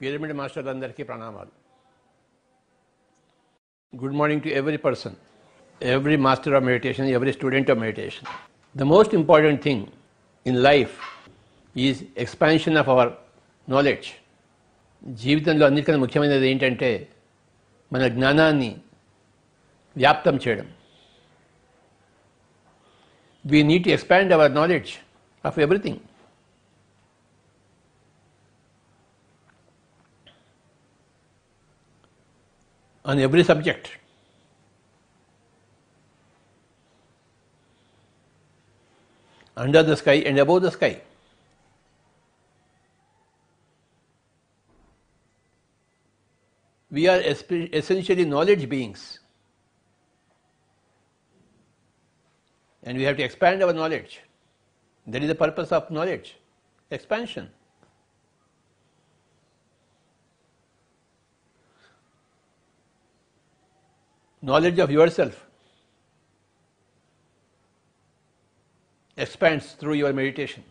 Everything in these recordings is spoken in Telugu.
పిరమిడ్ మాస్టర్లందరికీ ప్రణామాలు. Good morning to every person every master of meditation every student of meditation the most important thing in life is expansion of our knowledge జీవితంలో అన్నిటికన్నా ముఖ్యమైనది ఏంటంటే మన జ్ఞానాన్ని వ్యాప్తం చేయడం. We need to expand our knowledge of everything on every subject. Under the sky and above the sky. We are essentially knowledge beings. And we have to expand our knowledge. That is the purpose of knowledge expansion. Knowledge of yourself expands through your meditation.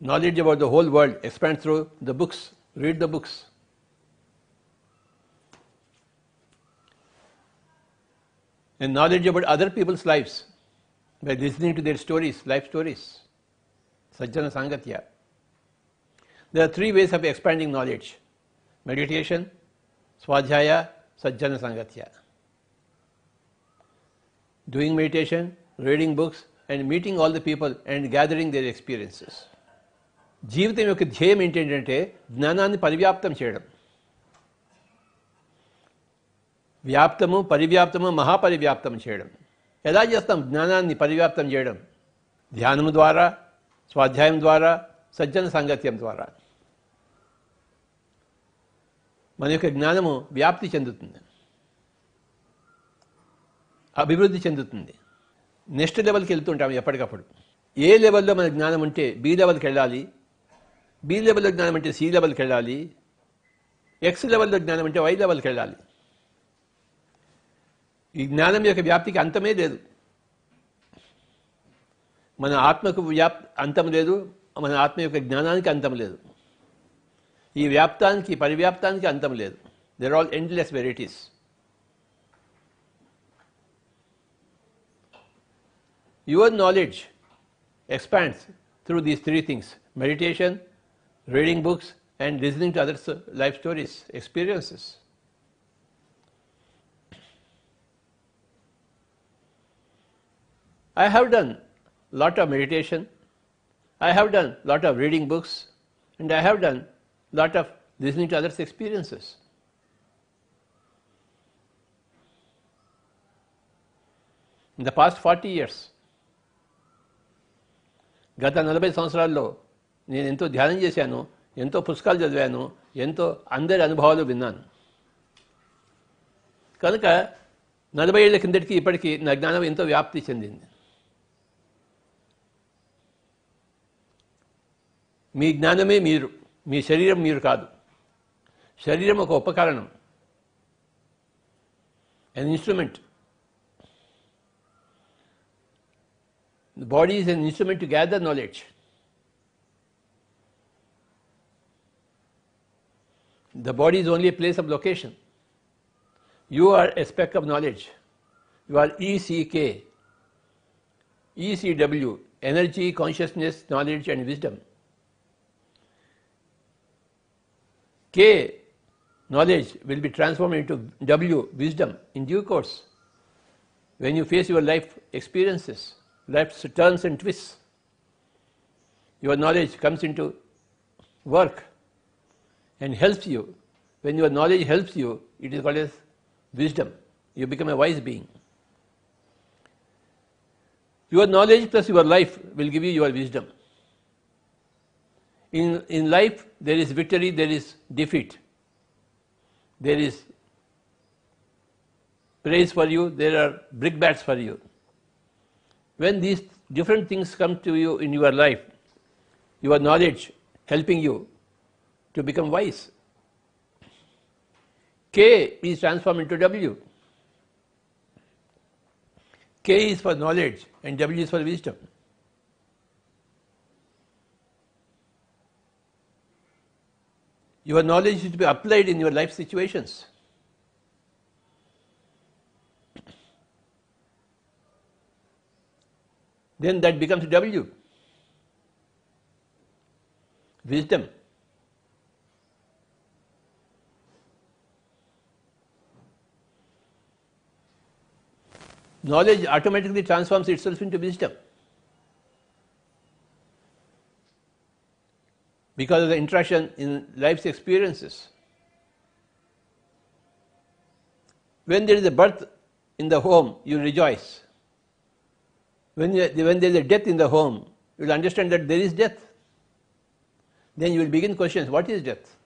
Knowledge about the whole world expands through the books. Read the books. And knowledge about other people's lives by listening to their stories, life stories. Sajjana Sangatya. There are three ways of expanding knowledge meditation స్వాధ్యాయ సజ్జన సంగత్య. Doing meditation reading books and meeting all the people and gathering their experiences జీవితం యొక్క ధ్యేయం ఏంటంటే జ్ఞానాన్ని పరివ్యాప్తం చేయడం. వ్యాప్తము పరివ్యాప్తము మహాపరివ్యాప్తం చేయడం. ఎలా చేస్తాం? జ్ఞానాన్ని పరివ్యాప్తం చేయడం. ధ్యానం ద్వారా స్వాధ్యాయం ద్వారా సజ్జన సాంగత్యం ద్వారా. మన యొక్క జ్ఞానము వ్యాప్తి చెందుతుంది. అభివృద్ధి చెందుతుంది. నెక్స్ట్ లెవెల్కి వెళ్తుంటాము ఎప్పటికప్పుడు. ఏ లెవెల్లో మన జ్ఞానం ఉంటే బి లెవెల్కి వెళ్ళాలి బి లెవెల్లో జ్ఞానం అంటే సి లెవెల్కి వెళ్ళాలి ఎక్స్ లెవెల్లో జ్ఞానం అంటే వై లెవెల్కి వెళ్ళాలి. ఈ జ్ఞానం యొక్క వ్యాప్తికి అంతమే లేదు. మన ఆత్మకు వ్యాప్ అంతం లేదు మన ఆత్మ యొక్క జ్ఞానానికి అంతం లేదు. ఈ వ్యాప్తానికి పరివ్యాప్తానికి అంతం లేదు there all endless varieties your knowledge expands through these three things meditation reading books and listening to others life stories experiences I have done lot of meditation, I have done lot of reading books, and I have done lot of listening to others' experiences. In the past 40 years, గత నలభై సంవత్సరాల్లో నేను ఎంతో ధ్యానం చేశాను ఎంతో పుస్తకాలు చదివాను ఎంతో అందరి అనుభవాలు విన్నాను. కనుక నలభై ఏళ్ళ కిందటికి ఇప్పటికీ నా జ్ఞానం ఎంతో వ్యాప్తి చెందింది. మీ జ్ఞానమే మీరు. మీ శరీరం మీరు కాదు శరీరం ఒక ఉపకరణం an instrument. The body is an instrument to gather knowledge. The body is only a place of location. You are a speck of knowledge. You are ECK, ECW, energy, consciousness, knowledge, and wisdom. K, knowledge, will be transformed into W, wisdom, in due course. When you face your life experiences, life's turns and twists, your knowledge comes into work and helps you. When your knowledge helps you, it is called as wisdom. You become a wise being. Your knowledge plus your life will give you your wisdom. In, in life, there is victory, there is defeat. There is praise for you, there are brickbats for you. When these different things come to you in your life, your knowledge helping you to become wise. K is transformed into W. K is for knowledge and W is for wisdom. Your knowledge is to be applied in your life situations. Then that becomes W. Wisdom. Knowledge automatically transforms itself into wisdom. Because of the interaction in life's experiences. When there is a birth in the home, you rejoice. When, you, when there is a death in the home, you will understand that there is death. Then you will begin questions what is death?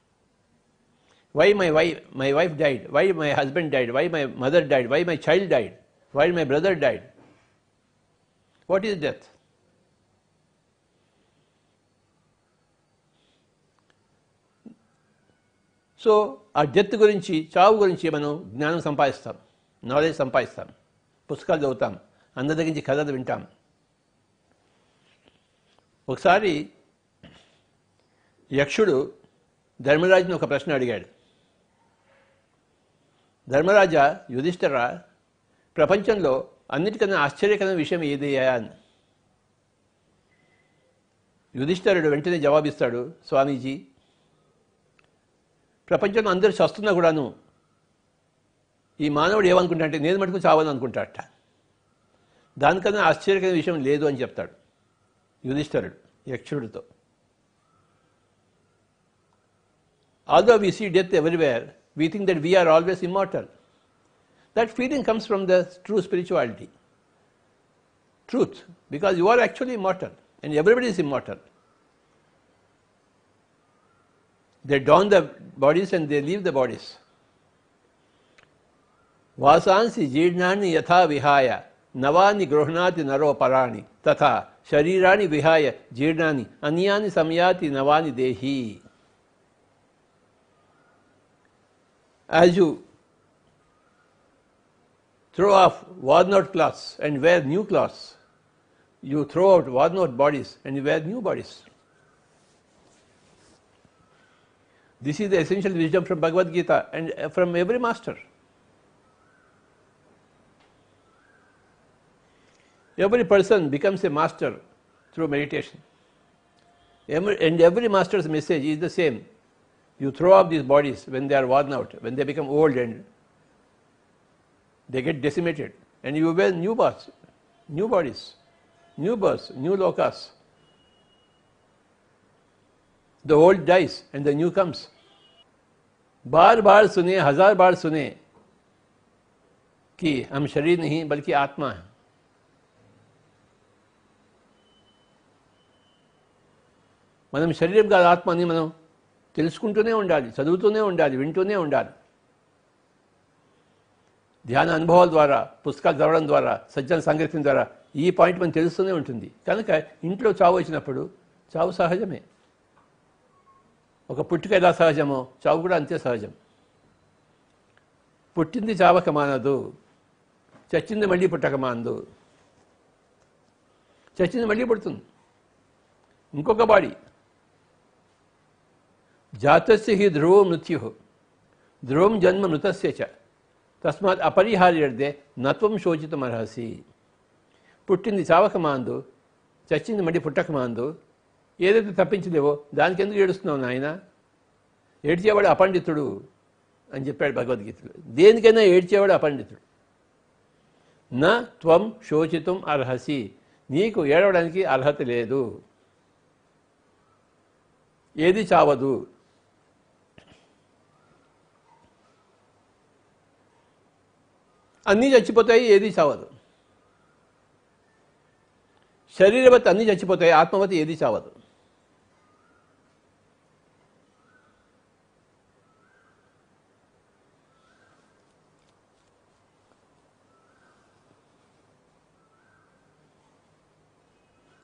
Why my wife, my wife died? Why my husband died? Why my mother died? Why my child died? Why my brother died? What is death? So ఆ డెత్ గురించి చావు గురించి మనం జ్ఞానం సంపాదిస్తాం నాలెడ్జ్ సంపాదిస్తాం పుస్తకాలు చదువుతాం అందరి దగ్గర నుంచి కథలు వింటాం. ఒకసారి యక్షుడు ధర్మరాజుని ఒక ప్రశ్న అడిగాడు. ధర్మరాజా యుధిష్ఠర ప్రపంచంలో అన్నిటికన్నా ఆశ్చర్యకరమైన విషయం ఏదయ్యా అని. యుధిష్ఠరుడు వెంటనే జవాబిస్తాడు స్వామీజీ ప్రపంచంలో అందరు చస్తున్నా కూడాను ఈ మానవుడు ఏమనుకుంటా అంటే నేను మటుకు చావని అనుకుంటాడట. దానికన్నా ఆశ్చర్యకరమైన విషయం లేదు అని చెప్తాడు యుధిష్ఠరుడు యక్షుడితో. Although we see death everywhere we think that we are always immortal that feeling comes from the true spirituality truth because you are actually immortal and everybody is immortal They don the bodies and they leave the bodies. Vasansi jirnani yatha vihaya navani grohnati naro parani tatha sharirani vihaya jirnani anyani samyati navani dehi. As you throw off worn out clothes and wear new clothes, you throw out worn out bodies and you wear new bodies. This is the essential wisdom from Bhagavad Gita and uh, from every master. Every person becomes a master through meditation. And every master's message is the same. You throw off these bodies when they are worn out, when they become old and they get decimated, and you wear new bodies, new bodies, new births, new lokas. The old dies and the new comes. बार बार सुने हजार बार सुने कि हम शरीर नहीं बल्कि आत्मा है మనం శరీరం కాదు ఆత్మ అని మనం తెలుసుకుంటూనే ఉండాలి చదువుతూనే ఉండాలి వింటూనే ఉండాలి ధ్యాన అనుభవాల ద్వారా పుస్తకాలు చదవడం ద్వారా సజ్జన సంగతి ద్వారా ఈ పాయింట్ మనకు తెలుస్తూనే ఉంటుంది కనుక ఇంట్లో చావు వచ్చినప్పుడు చావు సహజమే ఒక పుట్టుక ఎలా సహజమో? చావు కూడా అంతే సహజం. పుట్టింది చావక మానదు. చచ్చింది మళ్ళీ పుట్టక మానదు. చచ్చింది మళ్ళీ పుడుతుంది. ఇంకొక బాడీ. జాతస్య హి ధ్రువో మృత్యు. ధ్రువం జన్మ మృతస్య చ. తస్మాత్ అపరిహార్యర్దే నత్వం శోచితం అర్హసి పుట్టింది చావక మాందు చచ్చింది మళ్ళీ పుట్టక మాందు ఏదైతే తప్పించలేవో దానికి ఎందుకు ఏడుస్తున్నావు నాయన? ఏడ్చేవాడు అపండితుడు అని చెప్పాడు భగవద్గీతలో. దేనికైనా ఏడ్చేవాడు అపండితుడు. నా త్వం శోచితం అర్హసి. నీకు ఏడవడానికి అర్హత లేదు. ఏది చావదు. అన్నీ చచ్చిపోతాయి ఏది చావదు. శరీరవతి అన్నీ చచ్చిపోతాయి ఆత్మవతి ఏది చావదు.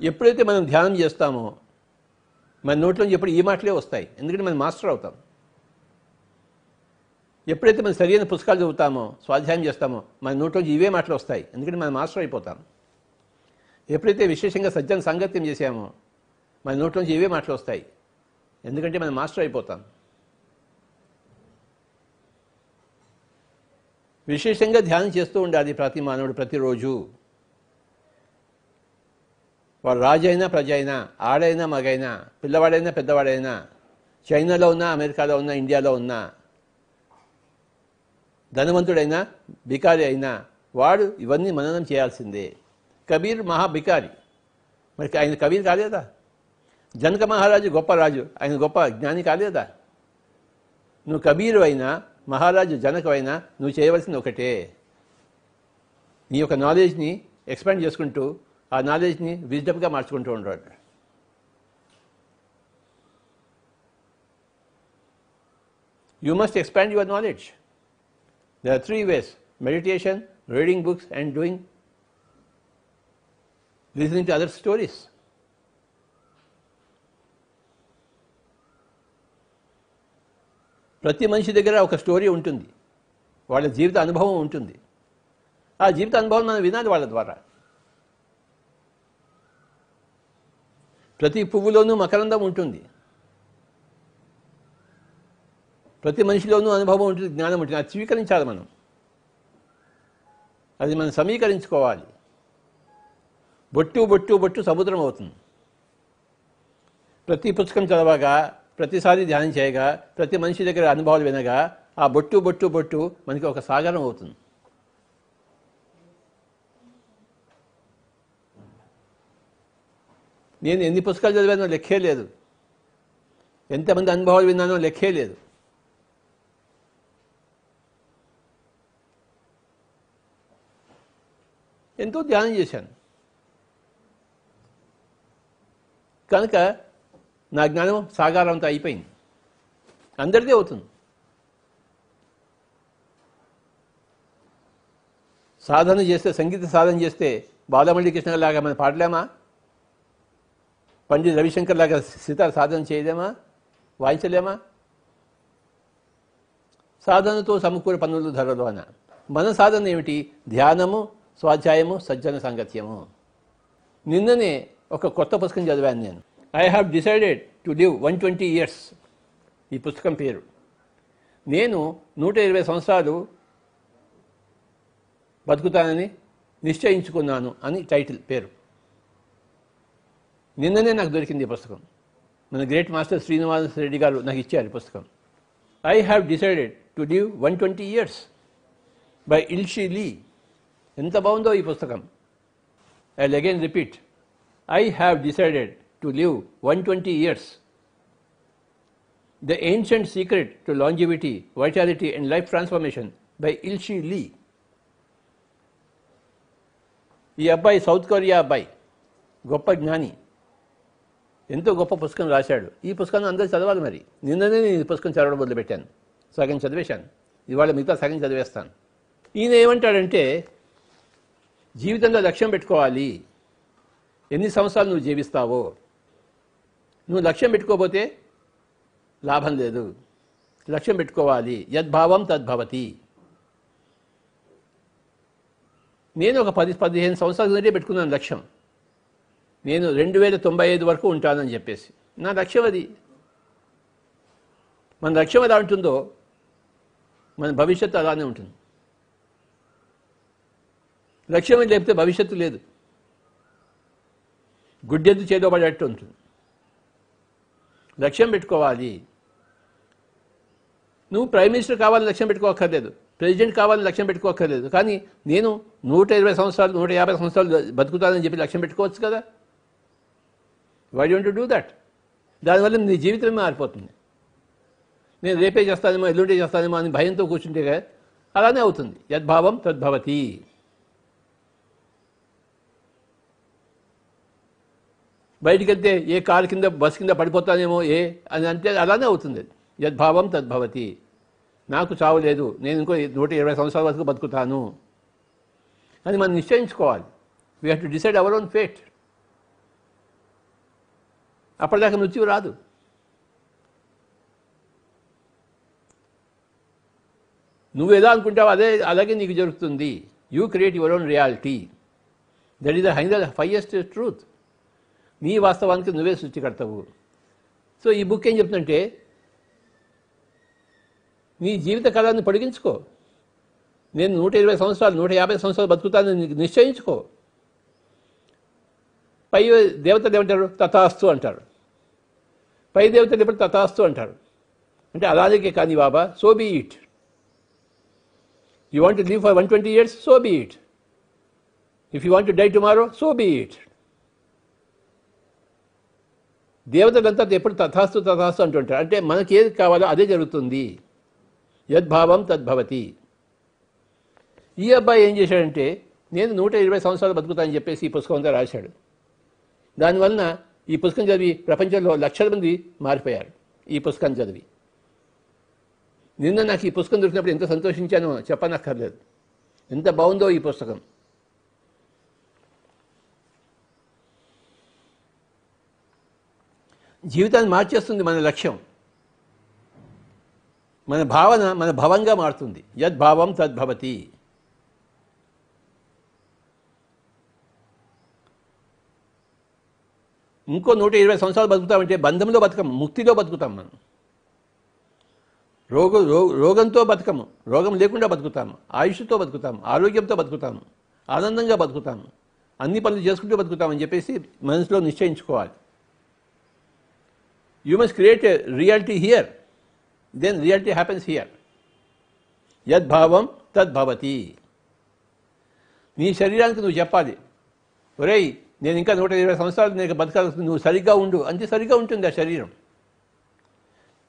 ఎప్పుడైతే మనం ధ్యానం చేస్తామో మన నోట్లో ఎప్పుడు ఈ మాటలే వస్తాయి. ఎందుకంటే మనం మాస్టర్ అవుతాం. ఎప్పుడైతే మనం సరైన పుస్తకాలు చదువుతామో స్వాధ్యాయం చేస్తామో మన నోట్లోంచి ఇవే మాటలు వస్తాయి. ఎందుకంటే మనం మాస్టర్ అయిపోతాం. ఎప్పుడైతే విశేషంగా సజ్జన సాంగత్యం చేసామో మన నోట్లోంచి ఇవే మాటలు వస్తాయి. ఎందుకంటే మనం మాస్టర్ అయిపోతాం. విశేషంగా ధ్యానం చేస్తూ ఉండాలి ప్రతి మానవుడు ప్రతిరోజు. వాడు రాజు అయినా ప్రజ అయినా ఆడైనా మగైనా పిల్లవాడైనా పెద్దవాడైనా చైనాలో ఉన్నా అమెరికాలో ఉన్నా ఇండియాలో ఉన్నా ధనవంతుడైనా బికారి అయినా వాడు ఇవన్నీ మననం చేయాల్సిందే. కబీర్ మహాభికారి మరి ఆయన కబీర్ కాలేదా? జనక మహారాజు గొప్ప రాజు. ఆయన గొప్ప జ్ఞాని కాలేదా? నువ్వు కబీరు అయినా మహారాజు జనకమైనా నువ్వు చేయవలసింది ఒకటే. నీ యొక్క నాలెడ్జ్ని ఎక్స్పాండ్ చేసుకుంటూ ఆ నాలెడ్జ్ని విజ్డమ్గా మార్చుకుంటూ ఉంటాడు you must expand your knowledge through three ways meditation reading books and doing doing listening other stories ప్రతి మనిషి దగ్గర ఒక స్టోరీ ఉంటుంది. వాళ్ళ జీవిత అనుభవం ఉంటుంది. ఆ జీవిత అనుభవం మనం వినాలి వాళ్ళ ద్వారా. ప్రతి పువ్వులోనూ మకరందం ఉంటుంది. ప్రతి మనిషిలోనూ అనుభవం ఉంటుంది జ్ఞానం ఉంటుంది. అది స్వీకరించాలి మనం. అది మనం సమీకరించుకోవాలి. బొట్టు బొట్టు బొట్టు సముద్రం అవుతుంది. ప్రతి పుస్తకం చదవగా ప్రతిసారి ధ్యానం చేయగా ప్రతి మనిషి దగ్గర అనుభవాలు వినగా ఆ బొట్టు బొట్టు బొట్టు మనకి ఒక సాగరం అవుతుంది. నేను ఎన్ని పుస్తకాలు చదివానో లెక్కే లేదు. ఎంతమంది అనుభవాలు విన్నానో లెక్కే లేదు. ఎంతో ధ్యానం చేశాను. కనుక నా జ్ఞానం సాగారంతో అయిపోయింది. అందరిదే అవుతుంది. సాధన చేస్తే సంగీత సాధన చేస్తే బాలమల్లి కృష్ణ లాగా మనం పాడలేమా? పండిత్ రవిశంకర్ లాగా సితార్ సాధన చేయలేమా? వాయించలేమా? సాధనతో సమకూర పనులు ధరలు అన మన సాధన ఏమిటి? ధ్యానము స్వాధ్యాయము సజ్జన సాంగత్యము. నిన్ననే ఒక కొత్త పుస్తకం చదివాను నేను. I have decided to live one twenty years ఈ పుస్తకం పేరు. నేను నూట ఇరవై సంవత్సరాలు బతుకుతానని నిశ్చయించుకున్నాను అని టైటిల్ పేరు. నిన్ననే నాకు దొరికింది ఈ పుస్తకం మన గ్రేట్ మాస్టర్ శ్రీనివాస రెడ్డి గారు నాకు ఇచ్చారు ఈ పుస్తకం I have decided to live one twenty years by Ilchi Lee ఎంత బాగుందో ఈ పుస్తకం I again repeat I have decided to live one twenty years the ancient secret to longevity vitality and life transformation by Ilchi Lee ఈ అబ్బాయి సౌత్ కొరియా అబ్బాయి గొప్ప జ్ఞాని ఎంతో గొప్ప పుస్తకం రాశాడు. ఈ పుస్తకాన్ని అందరూ చదవాలి మరి. నిన్ననే నేను ఈ పుస్తకం చదవడం మొదలుపెట్టాను. సగం చదివేశాను. ఇవాళ మిగతా సగం చదివేస్తాను. ఈయన ఏమంటాడంటే జీవితంలో లక్ష్యం పెట్టుకోవాలి. ఎన్ని సంవత్సరాలు నువ్వు జీవిస్తావో? నువ్వు లక్ష్యం పెట్టుకోపోతే లాభం లేదు. లక్ష్యం పెట్టుకోవాలి. యద్భావం తద్భవతి. నేను ఒక పది పదిహేను సంవత్సరాల నుండే పెట్టుకున్నాను లక్ష్యం. నేను రెండు వేల తొంభై ఐదు వరకు ఉంటానని చెప్పేసి. నా లక్ష్యం అది మన లక్ష్యం ఎలా ఉంటుందో మన భవిష్యత్తు అలానే ఉంటుంది. లక్ష్యం లేకపోతే భవిష్యత్తు లేదు. గుడ్డెద్దు చేదో ఉంటుంది. లక్ష్యం పెట్టుకోవాలి. నువ్వు ప్రైమ్ మినిస్టర్ కావాలని లక్ష్యం పెట్టుకోక్కర్లేదు. ప్రెసిడెంట్ కావాలని లక్ష్యం పెట్టుకోక్కర్లేదు. కానీ నేను నూట ఇరవై సంవత్సరాలు నూట యాభై సంవత్సరాలు బతుకుతానని చెప్పి లక్ష్యం పెట్టుకోవచ్చు కదా? వై డోంట్ డూ దట్ దానివల్ల నీ జీవితమే మారిపోతుంది. నేను రేపే చేస్తానేమో ఎల్లుండే చేస్తానేమో అని భయంతో కూర్చుంటే అలానే అవుతుంది. యద్భావం తద్భవతి బయటికి వెళ్తే ఏ కారు కింద బస్ కింద పడిపోతానేమో ఏ అని అంటే అలానే అవుతుంది. యద్భావం తద్భవతి నాకు చావు లేదు. నేను ఇంకో నూట ఇరవై సంవత్సరాల వరకు బతుకుతాను. అని మనం నిశ్చయించుకోవాలి. We have to decide our own fate అప్పటిదాకా మృత్యువు రాదు. నువ్వు ఎలా అనుకుంటావు అదే అలాగే నీకు జరుగుతుంది. You create your own reality that is the high highest truth నీ వాస్తవానికి నువ్వే సృష్టికర్తవు. సో ఈ బుక్ ఏం చెప్తుందంటే నీ జీవిత కాలాన్ని పొడిగించుకో. నేను నూట ఇరవై సంవత్సరాలు నూట యాభై సంవత్సరాలు బతుకుతానని నీకు నిశ్చయించుకో. పై దేవతలు ఏమంటారు? తథాస్తు అంటారు. పై దేవతలు ఎప్పుడు తథాస్తు అంటారు అంటే అలాగే కానీ Baba so be it you want to live for one twenty years so be it if you want to die tomorrow so be it దేవతలంతా ఎప్పుడు తథాస్తు తథాస్తు అంటుంటారు అంటే మనకి ఏది కావాలో అదే జరుగుతుంది. యద్భావం తద్భవతి ఈ అబ్బాయి ఏం చేశాడంటే నేను నూట ఇరవై సంవత్సరాలు బతుకుతానని చెప్పేసి ఈ పుస్తకం అంతా రాశాడు. దానివలన ఈ పుస్తకం చదివి ప్రపంచంలో లక్షల మంది మారిపోయారు. ఈ పుస్తకం చదివి. నిన్న నాకు ఈ పుస్తకం దొరికినప్పుడు ఎంత సంతోషించానో చెప్పనక్కర్లేదు. ఎంత బాగుందో ఈ పుస్తకం. జీవితాన్ని మార్చేస్తుంది మన లక్ష్యం. మన భావన మన భవంగా మారుతుంది. యద్భావం తద్భవతి. ఇంకో నూట ఇరవై సంవత్సరాలు బతుకుతామంటే బంధంలో బతకం ముక్తిలో బతుకుతాం మనం. రోగ రో- రోగంతో బతకము రోగం లేకుండా బతుకుతాము ఆయుష్తో బతుకుతాము ఆరోగ్యంతో బతుకుతాము ఆనందంగా బతుకుతాము అన్ని పనులు చేసుకుంటూ బతుకుతామని చెప్పేసి మనసులో నిశ్చయించుకోవాలి. You must create a reality here then reality happens here యద్భావం తద్భవతి నీ శరీరానికి నువ్వు చెప్పాలి ఒరేయ్ నేను ఇంకా నూట ఇరవై సంవత్సరాలు నేను బతకాల్సి నువ్వు సరిగ్గా ఉండు. అంతే సరిగ్గా ఉంటుంది ఆ శరీరం.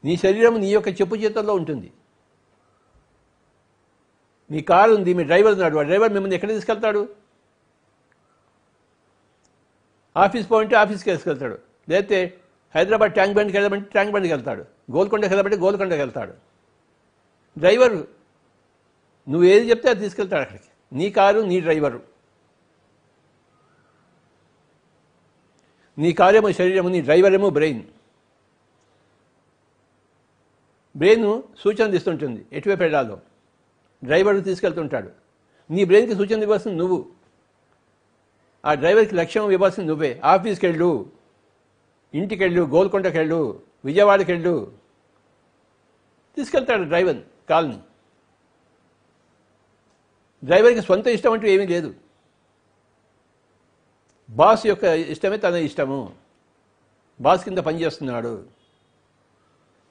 నీ శరీరం నీ యొక్క చెప్పు చేతుల్లో ఉంటుంది. మీ కారు ఉంది మీ డ్రైవర్ ఉన్నాడు. ఆ డ్రైవర్ మిమ్మల్ని ఎక్కడ తీసుకెళ్తాడు? ఆఫీస్ పోయింటే ఆఫీస్కి తీసుకెళ్తాడు. లేకపోతే హైదరాబాద్ ట్యాంక్ బండ్కి వెళ్ళమంటే ట్యాంక్ బండ్కి వెళ్తాడు. గోల్కొండకి వెళ్ళమంటే గోల్కొండకి వెళ్తాడు. డ్రైవరు నువ్వు ఏది చెప్తే అది తీసుకెళ్తాడు అక్కడికి. నీ కారు నీ డ్రైవరు. నీ కార్యము శరీరము నీ డ్రైవరేమో బ్రెయిన్. బ్రెయిన్ సూచనలు ఇస్తుంటుంది ఎటువైపు వెళ్ళాలో డ్రైవర్ తీసుకెళ్తుంటాడు. నీ బ్రెయిన్కి సూచనలు ఇవ్వాల్సింది నువ్వు. ఆ డ్రైవర్కి లక్ష్యం ఇవ్వాల్సింది నువ్వే. ఆఫీస్కి వెళ్ళు ఇంటికి వెళ్ళు గోల్కొండకి వెళ్ళు విజయవాడకి వెళ్ళు తీసుకెళ్తాడు డ్రైవర్ కాల్ని. డ్రైవర్కి సొంత ఇష్టం అంటూ ఏమీ లేదు. బాస్ యొక్క ఇష్టమే తన ఇష్టము. బాస్ కింద పనిచేస్తున్నాడు.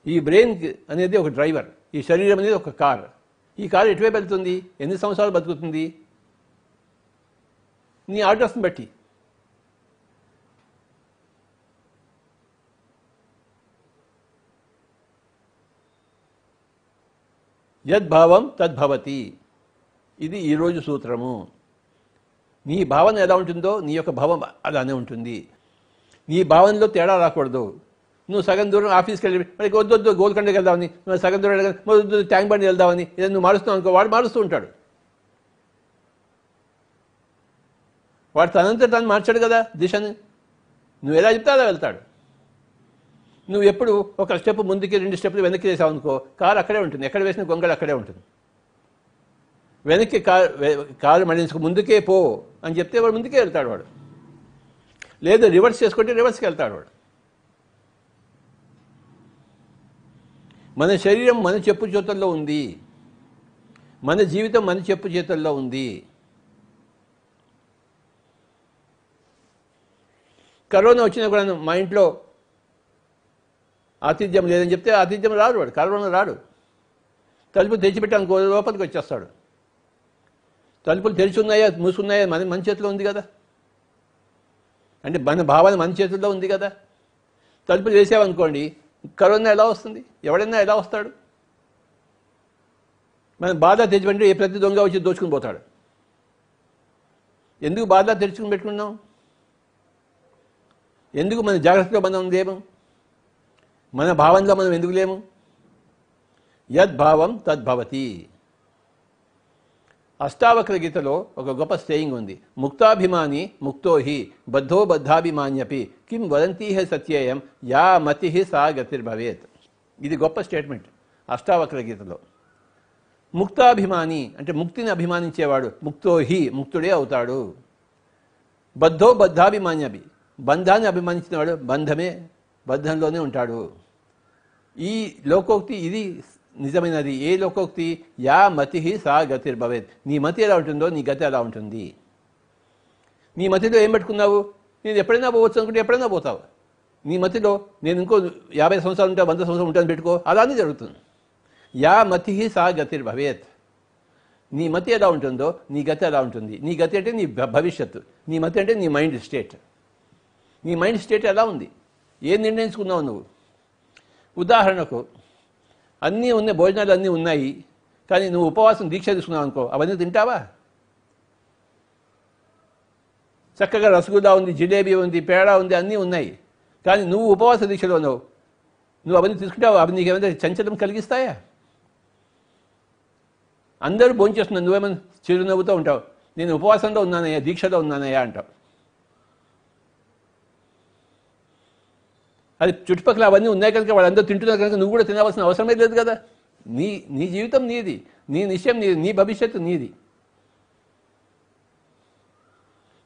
ఈ బ్రెయిన్ అనేది ఒక డ్రైవర్. ఈ శరీరం అనేది ఒక కార్. ఈ కారు ఎటువైపు వెళ్తుంది? ఎన్ని సంవత్సరాలు బతుకుతుంది? నీ ఆర్డర్స్ని బట్టి. యద్భావం తద్భవతి. ఇది ఈరోజు సూత్రము. నీ భావన ఎలా ఉంటుందో నీ యొక్క భావం అలానే ఉంటుంది. నీ భావనలో తేడా రాకూడదు. నువ్వు సగం దూరం ఆఫీస్కి వెళ్ళి మరి వద్దు వద్దు గోల్కొండకి వెళ్దామని నువ్వు సగం దూరం వద్దు ట్యాంక్ బండి వెళ్దామని ఏదో నువ్వు మారుస్తున్నావు అనుకో వాడు మారుస్తూ ఉంటాడు. వాడు తనంతా తను మార్చాడు కదా దిశని. నువ్వు ఎలా చెప్తే అలా వెళ్తాడు. నువ్వు ఎప్పుడు ఒక స్టెప్ ముందుకి రెండు స్టెప్లు వెనక్కి వేసావు అనుకో కారు అక్కడే ఉంటుంది. ఎక్కడ వేసిన గొంగళి అక్కడే ఉంటుంది. వెనక్కి కారు కారు మళ్ళీ ముందుకే పో. అని చెప్తే వాడు ముందుకే వెళ్తాడు వాడు. లేదు రివర్స్ చేసుకుంటే రివర్స్కి వెళ్తాడు వాడు. మన శరీరం మన చెప్పు చేతుల్లో ఉంది. మన జీవితం మన చెప్పు చేతుల్లో ఉంది. కరోనా వచ్చినా కూడా మా ఇంట్లో ఆతిథ్యం లేదని చెప్తే ఆతిథ్యం రాడు వాడు కరోనా రాడు. తలుపు తెచ్చిపెట్టాను లోపలికి వచ్చేస్తాడు. తలుపులు తెరిచి ఉన్నాయా మూసుకున్నాయా మన మన చేతిలో ఉంది కదా. అంటే మన భావన మన చేతుల్లో ఉంది కదా. తలుపులు వేసామనుకోండి కరోనా ఎలా వస్తుంది? ఎవడైనా ఎలా వస్తాడు? మన బాధ తెచ్చిపెట్టి ఏ ప్రతి దొంగ వచ్చి దోచుకుని పోతాడు. ఎందుకు బాధ తెరుచుకుని పెట్టుకున్నాం? ఎందుకు మన జాగ్రత్తలో మనం లేము? మన భావంలో మనం ఎందుకు లేము? యద్భావం తద్భవతి. అష్టావక్ర గీతలో ఒక గొప్ప స్టేయింగ్ ఉంది. ముక్తాభిమాని ముక్తోహి బద్ధో బద్ధాభిమాన్యపి కిం వదంతీహ సత్యేయం యా మతి సా గతిర్భవేత్ ఇది గొప్ప స్టేట్మెంట్ అష్టావక్ర గీతలో ముక్తాభిమాని అంటే ముక్తిని అభిమానించేవాడు ముక్తోహి ముక్తుడే అవుతాడు. బద్ధో బద్ధాభిమాన్యపి బంధాన్ని అభిమానించినవాడు బంధమే బంధంలోనే ఉంటాడు. ఈ లోకోక్తి ఇది నిజమైనది ఏ లోకోక్తి? యా మతి సా గతిర్భవేత్. నీ మతి ఎలా ఉంటుందో నీ గతి ఎలా ఉంటుంది. నీ మతిలో ఏం పెట్టుకున్నావు? నేను ఎప్పుడైనా పోవచ్చు అనుకుంటే ఎప్పుడైనా పోతావు. నీ మతిలో నేను ఇంకో యాభై సంవత్సరాలు ఉంటా వంద సంవత్సరాలు ఉంటాను పెట్టుకో అలానే జరుగుతుంది. యా మతి సా గతిర్భవేత్. నీ మతి ఎలా ఉంటుందో నీ గతి ఎలా ఉంటుంది. నీ గతి అంటే నీ భవిష్యత్తు. నీ మతి అంటే నీ మైండ్ స్టేట్. నీ మైండ్ స్టేట్ ఎలా ఉంది? ఏం నిర్ణయించుకున్నావు నువ్వు? ఉదాహరణకు అన్నీ ఉన్నాయి భోజనాలు అన్నీ ఉన్నాయి. కానీ నువ్వు ఉపవాసం దీక్ష తీసుకున్నావు అనుకో అవన్నీ తింటావా? చక్కగా రసగుల్లా ఉంది జిలేబీ ఉంది పేడ ఉంది అన్నీ ఉన్నాయి. కానీ నువ్వు ఉపవాస దీక్షలో ఉన్నావు. నువ్వు అవన్నీ తీసుకుంటావు? అవి నీకు ఏమైనా చంచలం కలిగిస్తాయా? అందరూ భోంచేస్తున్నావు నువ్వేమైనా చిరునవ్వుతో ఉంటావు. నేను ఉపవాసంలో ఉన్నానయ్యా దీక్షలో ఉన్నానయ్యా అంటావు. అది చుట్టుపక్కల అవన్నీ ఉన్నాయి కనుక వాళ్ళందరూ తింటున్నారు కనుక నువ్వు కూడా తినవలసిన అవసరమే లేదు కదా. నీ నీ జీవితం నీది నీ నిశ్చయం నీది నీ భవిష్యత్తు నీది.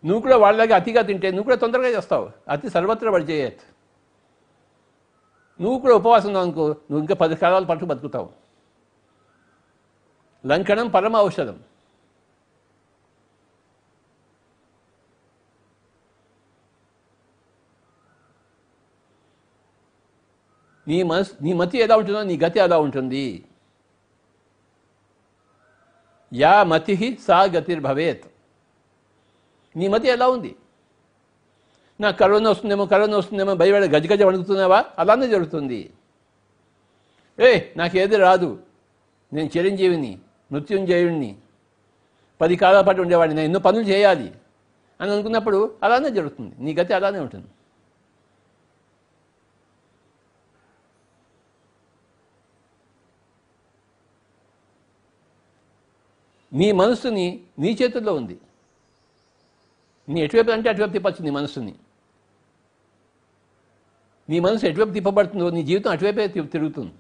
నువ్వు కూడా వాళ్ళలాగా అతిగా తింటే నువ్వు కూడా తొందరగా చేస్తావు. అతి సర్వత్ర వాడు చేయత్ నువ్వు కూడా ఉపవాసం అనుకో నువ్వు ఇంకా పది కాలాల పాటు బతుకుతావు. లంకణం పరమ ఔషధం. నీ మనసు నీ మతి ఎలా ఉంటుందో నీ గతి ఎలా ఉంటుంది? యా మతి సా గతిర్భవేత్. నీ మతి ఎలా ఉంది? నా కరోనా వస్తుందేమో కరోనా వస్తుందేమో భయపడ గజగజ వణుకుతున్నావా? అలానే జరుగుతుంది. ఏ నాకేది రాదు. నేను చిరంజీవిని మృత్యుంజయుడిని పది కాలాల పాటు ఉండేవాడిని. నేను ఎన్నో పనులు చేయాలి. అని అనుకున్నప్పుడు అలానే జరుగుతుంది. నీ గతి అలానే ఉంటుంది. నీ మనస్సుని నీ చేతుల్లో ఉంది. నీ ఎటువైపు అంటే అటువైపు తిప్పచ్చు నీ మనస్సుని. నీ మనసు ఎటువైపు తిప్పబడుతుందో నీ జీవితం అటువైపే తిరుగుతుంది.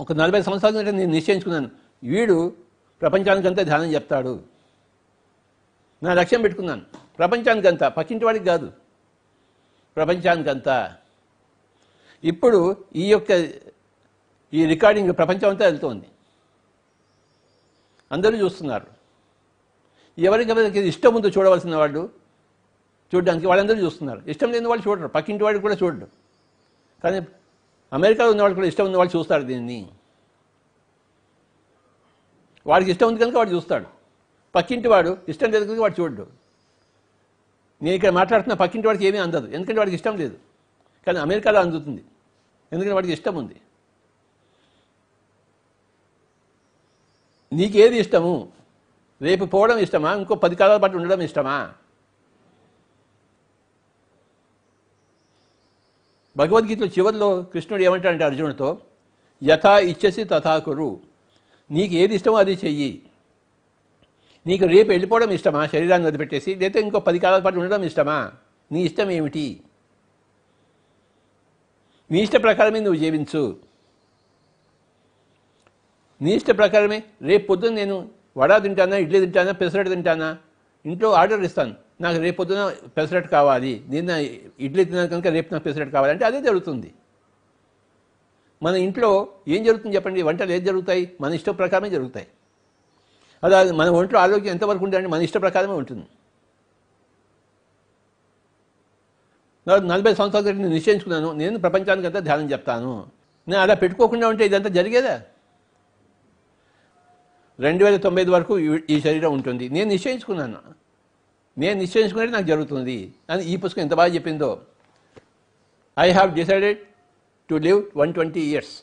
ఒక నలభై సంవత్సరాల క్రితం నేను నిశ్చయించుకున్నాను. వీడు ప్రపంచానికంతా ధ్యానం చెప్తాడు. నా లక్ష్యం పెట్టుకున్నాను. ప్రపంచానికంతా పక్కింటి వాడికి కాదు. ప్రపంచానికంతా. ఇప్పుడు ఈ యొక్క ఈ రికార్డింగ్ ప్రపంచం అంతా వెళ్తోంది. అందరూ చూస్తున్నారు. ఎవరికి ఇష్టం ఉందో చూడవలసిన వాళ్ళు చూడడానికి వాళ్ళందరూ చూస్తున్నారు. ఇష్టం లేని వాళ్ళు చూడరు. పక్కింటి వాడు కూడా చూడరు. కానీ అమెరికాలో ఉన్నవాళ్ళు కూడా ఇష్టం ఉన్న వాళ్ళు చూస్తారు దీన్ని. వాడికి ఇష్టం ఉంది కనుక వాడు చూస్తాడు. పక్కింటి వాడు ఇష్టం లేదు కనుక వాడు చూడడు. నేను ఇక్కడ మాట్లాడుతున్న పక్కింటి వాడికి ఏమీ అందదు. ఎందుకంటే వాడికి ఇష్టం లేదు. కానీ అమెరికాలో అందుతుంది. ఎందుకంటే వాడికి ఇష్టం ఉంది. నీకేది ఇష్టము? రేపు పోవడం ఇష్టమా? ఇంకో పది కాలాల పాటు ఉండడం ఇష్టమా? భగవద్గీతలో చివరిలో కృష్ణుడు ఏమంటాడంటే అర్జునుడితో యథా ఇచ్చసి తథా కురు. నీకు ఏది ఇష్టమో అది చెయ్యి. నీకు రేపు వెళ్ళిపోవడం ఇష్టమా? శరీరాన్ని వదిలిపెట్టేసి లేదా ఇంకో పది కాలాల పాటు ఉండడం ఇష్టమా? నీ ఇష్టం ఏమిటి? నీ ఇష్ట ప్రకారమే నువ్వు జీవించు. నీ ఇష్ట ప్రకారమే రేపు పొద్దున్న నేను వడ తింటానా ఇడ్లీ తింటానా పెసరట్టు తింటానా? ఇంట్లో ఆర్డర్ ఇస్తాను. నాకు రేపు పొద్దున పెసరట్టు కావాలి. నిన్న ఇడ్లీ తిన్నాను కనుక రేపు నాకు పెసరట్టు కావాలి అంటే అదే జరుగుతుంది. మన ఇంట్లో ఏం జరుగుతుంది చెప్పండి? వంటలు ఏం జరుగుతాయి? మన ఇష్ట ప్రకారమే జరుగుతాయి. అలా మన ఒంట్లో ఆరోగ్యం ఎంతవరకు ఉండాలంటే మన ఇష్ట ప్రకారమే ఉంటుంది. నలభై సంవత్సరాల క్రితం నేను నిశ్చయించుకున్నాను. నేను ప్రపంచానికంతా ధ్యానం చెప్తాను. నేను అలా పెట్టుకోకుండా ఉంటే ఇదంతా జరిగేదా? రెండు వేల తొంభై వరకు ఈ- శరీరం ఉంటుంది. నేను నిశ్చయించుకున్నాను. నేను నిశ్చయించుకునేది నాకు జరుగుతుంది. అని ఈ పుస్తకం ఎంత బాగా చెప్పిందో. I have decided to live one twenty years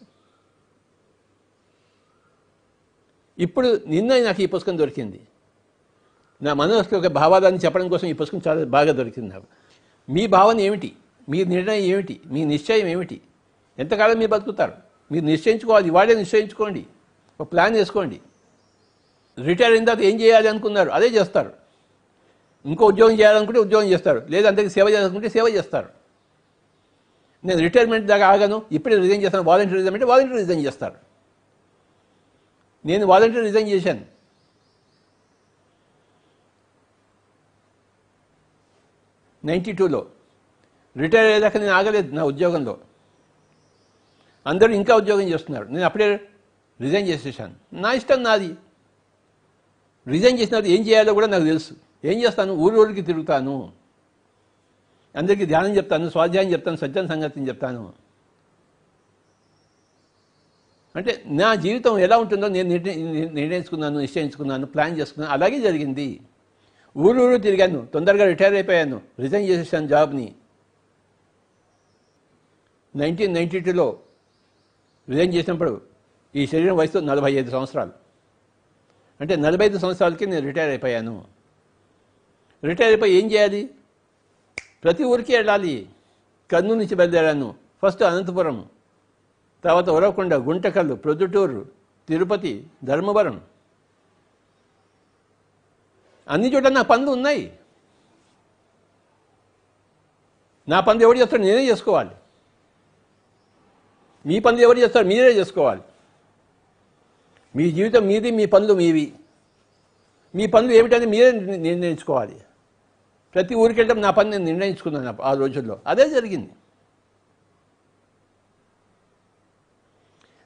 ఇప్పుడు నిన్న నాకు ఈ పుస్తకం దొరికింది. నా మనసుకి ఒక భావాదాన్ని చెప్పడం కోసం ఈ పుస్తకం చాలా బాగా దొరికింది నాకు. మీ భావన ఏమిటి? మీ నిర్ణయం ఏమిటి? మీ నిశ్చయం ఏమిటి? ఎంతకాలం మీరు బతుకుతారు? మీరు నిశ్చయించుకోవాలి. ఇవాళే నిశ్చయించుకోండి. ఒక ప్లాన్ వేసుకోండి. రిటైర్ అయిన తర్వాత ఏం చేయాలి అనుకున్నారు? అదే చేస్తారు. ఇంకో ఉద్యోగం చేయాలనుకుంటే ఉద్యోగం చేస్తారు. లేదా అందరికీ సేవ చేయాలనుకుంటే సేవ చేస్తారు. నేను రిటైర్మెంట్ దాకా ఆగాను. ఇప్పుడే రిజైన్ చేస్తాను. వాలంటీర్ రిజైన్ అంటే వాలంటీర్ రిజైన్ చేస్తారు. నేను వాలంటీర్ రిజైన్ చేశాను. నైంటీ టూలో. రిటైర్ అయ్యేదాకా నేను ఆగలేదు నా ఉద్యోగంలో. అందరూ ఇంకా ఉద్యోగం చేస్తున్నారు. నేను అప్పుడే రిజైన్ చేసేసాను. నా ఇష్టం నాది. రిజైన్ చేసిన తర్వాత ఏం చేయాలో కూడా నాకు తెలుసు. ఏం చేస్తాను? ఊరు ఊరికి తిరుగుతాను. అందరికీ ధ్యానం చెప్తాను స్వాధ్యాయం చెప్తాను సత్యం సంగతిని చెప్తాను. అంటే నా జీవితం ఎలా ఉంటుందో నేను నిర్ణయించుకున్నాను నిశ్చయించుకున్నాను ప్లాన్ చేసుకున్నాను. అలాగే జరిగింది. ఊరు ఊరు తిరిగాను. తొందరగా రిటైర్ అయిపోయాను. రిజైన్ చేసేసాను జాబ్ని. నైన్టీన్ నైంటీ టూలో రిజైన్ చేసినప్పుడు ఈ శరీరం వయసు నలభై ఐదు సంవత్సరాలు. అంటే నలభై ఐదు సంవత్సరాలకి నేను రిటైర్ అయిపోయాను. రిటైర్ అయిపోయి ఏం చేయాలి? ప్రతి ఊరికి వెళ్ళాలి. కర్నూలు నుంచి బయలుదేరాను. ఫస్ట్ అనంతపురం తర్వాత ఉరవకొండ గుంటకల్లు ప్రొద్దుటూరు తిరుపతి ధర్మవరం. అన్ని చోట్ల నా పనులు ఉన్నాయి. నా పనులు ఎవరు చేస్తాడు నేనే చేసుకోవాలి. మీ పనులు ఎవరు చేస్తారు? మీరే చేసుకోవాలి. మీ జీవితం మీది మీ పనులు మీవి. మీ పనులు ఏమిటని మీరే నిర్ణయించుకోవాలి. ప్రతి ఊరికి వెళ్ళడం నా పని నేను నిర్ణయించుకున్నాను ఆ రోజుల్లో. అదే జరిగింది.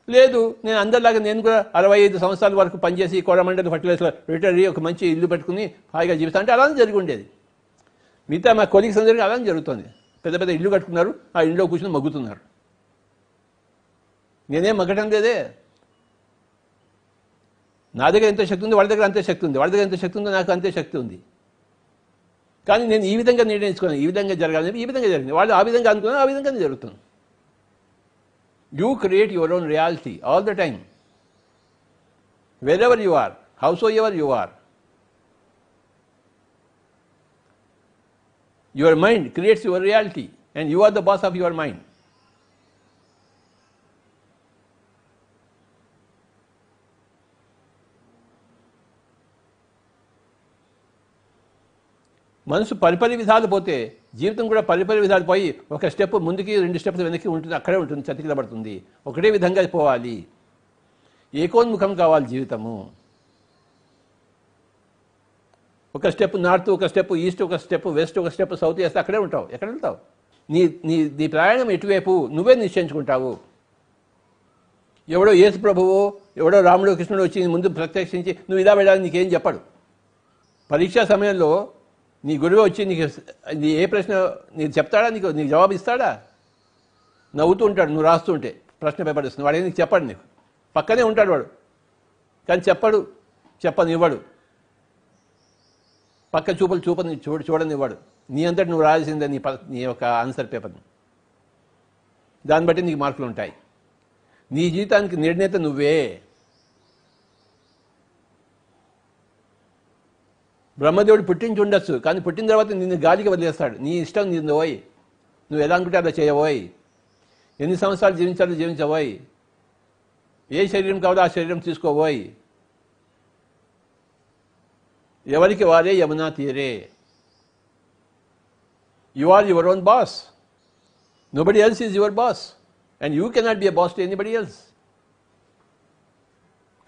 లేదు నేను అందరిలాగా నేను కూడా అరవై ఐదు సంవత్సరాల వరకు పనిచేసి కోరమండలి ఫర్టిలైజర్లో రిటైర్ అయ్యి ఒక మంచి ఇల్లు పెట్టుకుని హాయిగా జీవితం అంటే అలానే జరిగి ఉండేది. మిగతా మా కొలీగ్స్ అందరికీ అలానే జరుగుతుంది. పెద్ద పెద్ద ఇల్లు కట్టుకున్నారు ఆ ఇంట్లో కూర్చొని మగ్గుతున్నారు. నేనేం మగ్గటం లేదే. నా దగ్గర ఎంత శక్తి ఉంది వాళ్ళ దగ్గర అంతే శక్తి ఉంది వాళ్ళ దగ్గర ఎంత శక్తి ఉందో నాకు అంతే శక్తి ఉంది. కానీ నేను ఈ విధంగా నిర్ణయించుకున్నాను ఈ విధంగా జరగాలని ఈ విధంగా జరిగింది వాళ్ళు ఆ విధంగా అనుకున్నాను ఆ విధంగానే జరుగుతుంది. You create your own reality all the time wherever you are however you are your mind creates your reality and you are the boss of your mind మనసు పరిపరి విధాలు పోతే జీవితం కూడా పరిపరి విధాలు పోయి ఒక స్టెప్ ముందుకి రెండు స్టెప్స్ వెనక్కి ఉంటుంది అక్కడే ఉంటుంది చతికిలబడుతుంది ఒకటే విధంగా పోవాలి. ఏకోన్ముఖం కావాలి జీవితము. ఒక స్టెప్ నార్త్ ఒక స్టెప్ ఈస్ట్ ఒక స్టెప్ వెస్ట్ ఒక స్టెప్ సౌత్ వేస్తే అక్కడే ఉంటావు. ఎక్కడ వెళ్తావు? నీ నీ నీ ప్రయాణం ఎటువైపు? నువ్వే నిశ్చయించుకుంటావు. ఎవడో యేసు ప్రభువు ఎవడో రాముడు కృష్ణుడు వచ్చి ముందు ప్రత్యక్షించి నువ్వు ఇలా వెళ్ళాలి నీకేం చెప్పడు. పరీక్షా సమయంలో నీ గురువు వచ్చి నీకు నీ ఏ ప్రశ్న నీకు చెప్తాడా? నీకు నీకు జవాబు ఇస్తాడా? నవ్వుతూ ఉంటాడు నువ్వు రాస్తూ ఉంటే ప్రశ్న పేపర్ ఇస్తుంది వాడే నీకు చెప్పాడు నీకు. పక్కనే ఉంటాడు వాడు. కానీ చెప్పడు చెప్పనివ్వడు పక్క చూపులు చూపని చూడ చూడనివ్వడు నీ అంతటి నువ్వు రాయాల్సిందే నీ ప నీ యొక్క ఆన్సర్ పేపర్ని. దాన్ని బట్టి నీకు మార్కులు ఉంటాయి. నీ జీవితానికి నిర్ణేత నువ్వే. బ్రహ్మదేవుడు పుట్టించి ఉండొచ్చు కానీ పుట్టిన తర్వాత నిన్ను గాలికి వదిలేస్తాడు. నీ ఇష్టం నిన్ను పోయి నువ్వు ఎలా అనుకుంటే అలా చేయబోయి. ఎన్ని సంవత్సరాలు జీవించాలో జీవించబోయి. ఏ శరీరం కావాలో ఆ శరీరం తీసుకోబోయి. ఎవరికి వారే యమునా తీరే. You are your own boss nobody else is your boss and you cannot be a boss to anybody else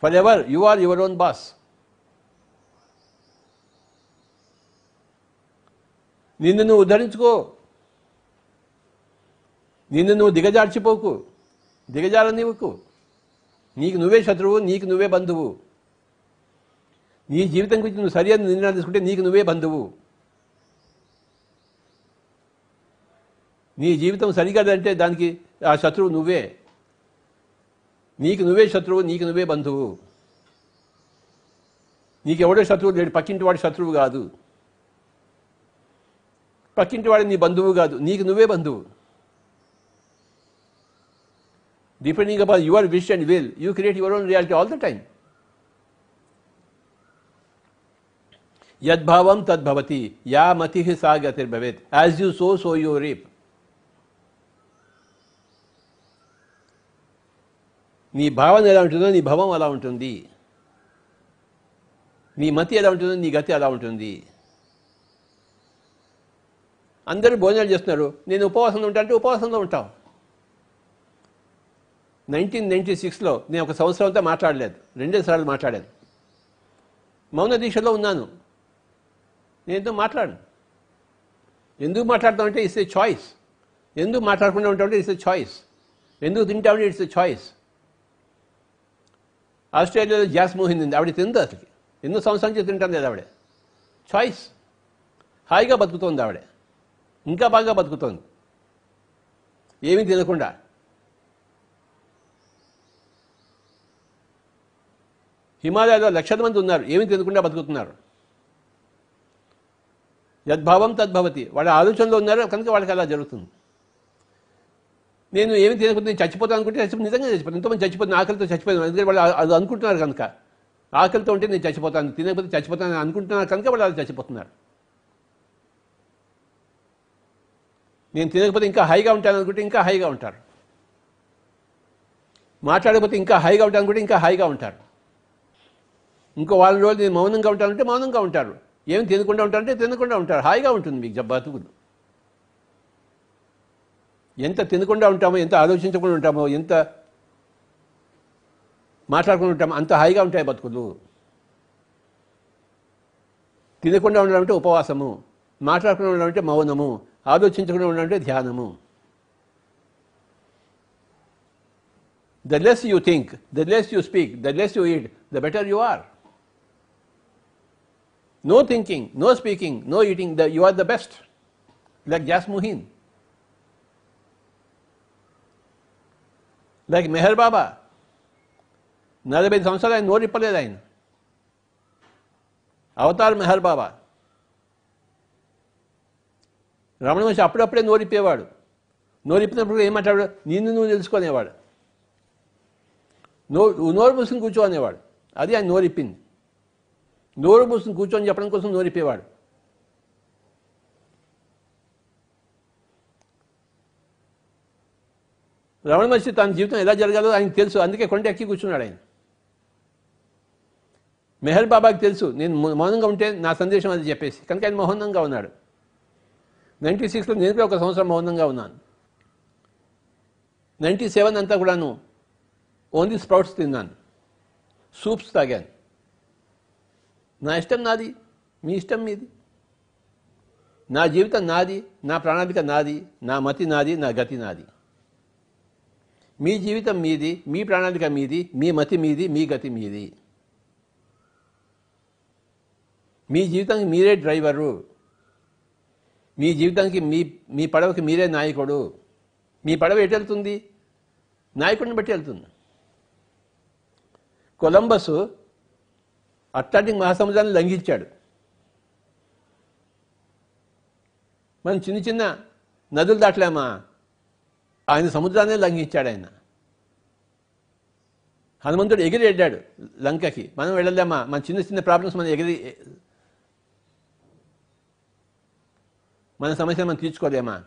for ever you are your own boss నిన్ను నువ్వు ఉద్ధరించుకో. నిన్ను నువ్వు దిగజార్చిపోకు. దిగజారనివ్వకు. నీకు నువ్వే శత్రువు నీకు నువ్వే బంధువు. నీ జీవితం గురించి నువ్వు సరియైన నిర్ణయం తీసుకుంటే నీకు నువ్వే బంధువు. నీ జీవితం సరికాదంటే దానికి ఆ శత్రువు నువ్వే. నీకు నువ్వే శత్రువు నీకు నువ్వే బంధువు. నీకెవడో శత్రువు లేడు పక్కింటి వాడు శత్రువు కాదు. పక్కింటి వాడు నీ బంధువు కాదు నీకు నువ్వే బంధువు. Depending upon your wish and will you create your own reality all the time యద్భావం తద్భవతి యా మతి సా గతిర్భవేత్ as you sow so you reap నీ భావన ఎలా ఉంటుందో నీ భవం అలా ఉంటుంది. నీ మతి ఎలా ఉంటుందో నీ గతి అలా ఉంటుంది. అందరూ భోజనాలు చేస్తున్నారు. నేను ఉపవాసంలో ఉంటా అంటే ఉపవాసంలో ఉంటావు నైన్టీన్ నైన్టీ సిక్స్లో నేను ఒక సంవత్సరం అంతా మాట్లాడలేదు. రెండే సార్లు మాట్లాడాను. మౌన దీక్షలో ఉన్నాను. నేనేదో మాట్లాడను. ఎందుకు మాట్లాడతామంటే ఇట్స్ ఏ చాయిస్. ఎందుకు మాట్లాడకుండా ఉంటామంటే ఇట్స్ ఏ చాయిస్. ఎందుకు తింటామంటే ఇట్స్ చాయిస్. ఆస్ట్రేలియాలో జాస్ మోహింది ఆవిడ తింది అసలు ఎన్నో సంవత్సరాల నుంచి తింటాం లేదు ఆవిడ. చాయిస్. హాయిగా బతుకుతోంది ఆవిడ. ఇంకా బాగా బతుకుతోంది. ఏమీ తినకుండా హిమాలయాలో లక్షల మంది ఉన్నారు. ఏమీ తినకుండా బతుకుతున్నారు. యద్భావం తద్భవతి. వాళ్ళ ఆలోచనలో ఉన్నారు కనుక వాళ్ళకి అలా జరుగుతుంది. నేను ఏమి తినకుండా నేను చచ్చిపోతాను అనుకుంటే చచ్చిపో నిజంగా చచ్చిపోతాను. ఎంతోమంది చచ్చిపోతాను ఆకలితో చచ్చిపోయాను ఎందుకంటే వాళ్ళు అది అనుకుంటున్నారు కనుక. ఆకలితో ఉంటే నేను చచ్చిపోతాను తినకపోతే చచ్చిపోతాను అనుకుంటున్నారు కనుక వాళ్ళు అలా చచ్చిపోతున్నారు. నేను తినకపోతే ఇంకా హైగా ఉంటాను అనుకుంటే ఇంకా హైగా ఉంటారు. మాట్లాడకపోతే ఇంకా హైగా ఉంటాను అనుకుంటే ఇంకా హైగా ఉంటారు. ఇంకో వారం రోజులు నేను మౌనంగా ఉంటానంటే మౌనంగా ఉంటారు. ఏమి తినకుండా ఉంటారంటే తినకుండా ఉంటారు. హాయిగా ఉంటుంది మీకు జ- బతుకులు. ఎంత తినకుండా ఉంటామో ఎంత ఆలోచించకుండా ఉంటామో ఎంత మాట్లాడకుండా ఉంటామో అంత హాయిగా ఉంటాయి బతుకులు. తినకుండా ఉండడం అంటే ఉపవాసము మాట్లాడకుండా ఉండాలంటే అంటే మౌనము ఆలోచించకుండా ఉండడం అంటే ధ్యానము the less you think the less you speak the less you eat the better you are No thinking, no speaking, no eating, the, you are the best. Like Jas Muhin. Like Meher Baba. నలభై సంవత్సరాలు ఆయన నోరిప్పలేదు ఆయన అవతార్ మెహర్ బాబా రమణ మహర్షి అప్పుడప్పుడే నోరిపేవాడు నోరిప్పినప్పుడు ఏం మాట్లాడాడు? నిన్ను నువ్వు తెలుసుకునేవాడు. నో నోరు మూసుకుని కూర్చో అనేవాడు. అది ఆయన నోరిప్పింది. నోరు మూసుకుని కూర్చొని చెప్పడం కోసం నోరిపేవాడు రమణ మహర్షి తన జీవితం ఎలా జరగాలో ఆయనకు తెలుసు. అందుకే కొండ ఎక్కి కూర్చున్నాడు ఆయన. మెహర్ బాబాకి తెలుసు. నేను మౌనంగా ఉంటే నా సందేశం అది చెప్పేసి. కనుక ఆయన మౌనంగా ఉన్నాడు. నైంటీ సిక్స్లో నేను ఒక సంవత్సరం మౌనంగా ఉన్నాను. నైంటీ సెవెన్ అంతా కూడాను ఓన్లీ స్ప్రౌట్స్ తిన్నాను. సూప్స్ తాగాను. నా ఇష్టం నాది మీ ఇష్టం మీది. నా జీవితం నాది నా ప్రణాళిక నాది నా మతి నాది నా గతి నాది. మీ జీవితం మీది మీ ప్రణాళిక మీది మీ మతి మీది మీ గతి మీది. మీ జీవితానికి మీరే డ్రైవరు. మీ జీవితానికి మీ మీ పడవకి మీరే నాయకుడు. మీ పడవ ఎటు వెళ్తుంది? నాయకుడిని బట్టి వెళ్తుంది. కొలంబస్ అట్లాంటిక్ మహాసముద్రాన్ని లంఘించాడు. మనం చిన్న చిన్న నదులు దాటలేమా? ఆయన సముద్రాన్ని లంఘించాడు ఆయన. హనుమంతుడు ఎగిరి వెళ్ళాడు లంకకి. మనం వెళ్ళలేమా? మన చిన్న చిన్న ప్రాబ్లమ్స్ మనం ఎగిరి మన సమస్యను మనం తీర్చుకోలేమా?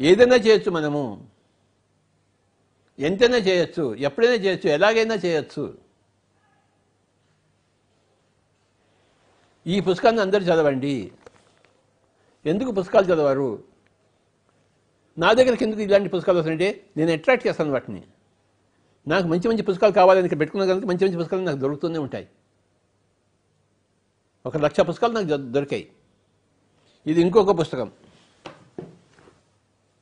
ఏదైనా చేయొచ్చు మనము. ఎంతైనా చేయొచ్చు ఎప్పుడైనా చేయొచ్చు ఎలాగైనా చేయొచ్చు. ఈ పుస్తకాన్ని అందరూ చదవండి. ఎందుకు పుస్తకాలు చదవరు? నా దగ్గరికి ఎందుకు ఇలాంటి పుస్తకాలు వస్తుంటే నేను అట్రాక్ట్ చేస్తాను వాటిని. నాకు మంచి మంచి పుస్తకాలు కావాలని ఇక్కడ పెట్టుకున్న కనుక మంచి మంచి పుస్తకాలు నాకు దొరుకుతూనే ఉంటాయి. ఒక లక్ష పుస్తకాలు నాకు దొరికాయి. ఇది ఇంకొక పుస్తకం.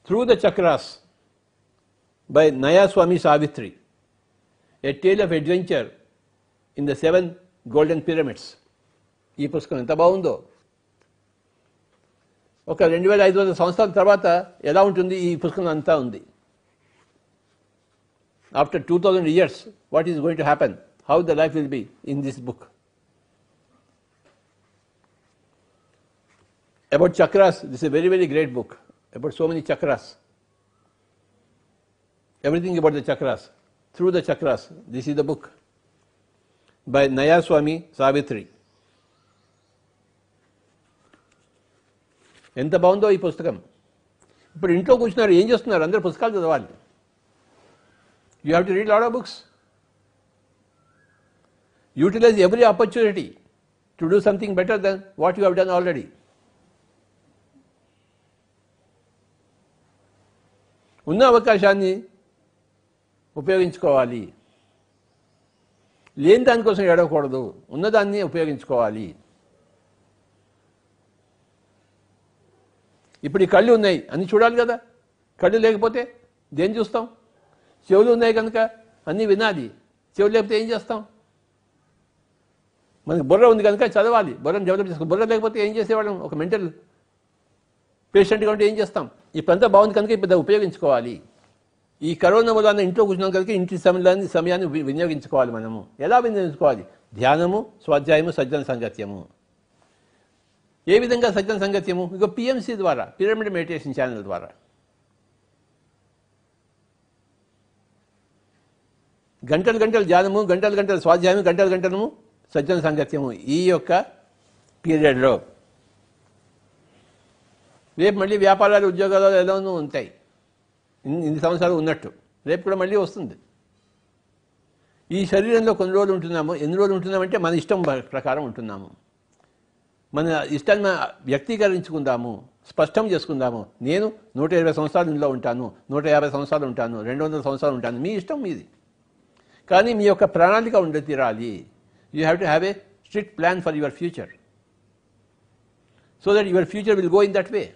Through the chakras by Nayaswami Savitri a tale of adventure in the seven golden pyramids ఈ పుస్తకం ఎంత బాగుందో. ఒక రెండు వేల ఐదు వందల సంవత్సరాల తర్వాత ఎలా ఉంటుంది ఈ పుస్తకం అంతా ఉంది. After two thousand years what is going to happen how the life will be in this book about chakras, this is a very, very great book about so many chakras. Everything about the chakras, through the chakras. This is the book by Naya Swami Savitri. ఎంత బాగుందో ఈ పుస్తకం ఇప్పుడు ఇంట్లో కూర్చున్నారు ఏం చేస్తున్నారు అందరు పుస్తకాలు చదవాలి you have to read lot of books utilise every opportunity to do something better then what you have done already ఉన్న అవకాశాన్ని ఉపయోగించుకోవాలి. లేని దానికోసం ఏడవకూడదు. ఉన్నదాన్ని ఉపయోగించుకోవాలి. ఇప్పుడు ఈ కళ్ళు ఉన్నాయి. అన్ని చూడాలి కదా. కళ్ళు లేకపోతే దేని చూస్తాం? చెవులు ఉన్నాయి కనుక అన్నీ వినాలి. చెవులు లేకపోతే ఏం చేస్తాం? మనకి బుర్ర ఉంది కనుక చదవాలి. బుర్రను డెవలప్ చేసుకో బుర్ర లేకపోతే ఏం చేసేవాళ్ళం? ఒక మెంటల్ పేషెంట్గా ఉంటే ఏం చేస్తాం? ఇప్పుడంతా బాగుంది కనుక ఇప్పుడు ఉపయోగించుకోవాలి. ఈ కరోనా వలన ఇంట్లో కూర్చున్నాం కనుక ఇంటి సమయాన్ని సమయాన్ని వి- వినియోగించుకోవాలి మనము. ఎలా వినియోగించుకోవాలి? ధ్యానము స్వాధ్యాయము సజ్జన సంగత్యము. ఏ విధంగా సజ్జన సంగత్యము? ఇక పిఎంసీ ద్వారా పిరమిడ్ మెడిటేషన్ ఛానల్ ద్వారా. గంటలు గంటలు ధ్యానము గంటలు గంటలు స్వాధ్యాయము గంటలు గంటలము సజ్జన సంగత్యము ఈ యొక్క పీరియడ్లో. రేపు మళ్ళీ వ్యాపారాలు ఉద్యోగాలు ఏదోనో ఉంటాయి. ఇన్ని సంవత్సరాలు ఉన్నట్టు. రేపు కూడా మళ్ళీ వస్తుంది. ఈ శరీరంలో కొన్ని రోజులు ఉంటున్నాము. ఎన్ని రోజులు ఉంటున్నామంటే మన ఇష్టం ప్ర- ప్రకారం ఉంటున్నాము. మన ఇష్టాన్ని వ్యక్తీకరించుకుందాము. స్పష్టం చేసుకుందాము. నేను నూట ఇరవై సంవత్సరాలు ఇందులో ఉంటాను. నూట యాభై సంవత్సరాలు ఉంటాను. రెండు వందల సంవత్సరాలు ఉంటాను. మీ ఇష్టం మీది. కానీ మీ యొక్క ప్రణాళిక ఉండి తీరాలి. You have to have a strict plan for your future so that your future will go in that way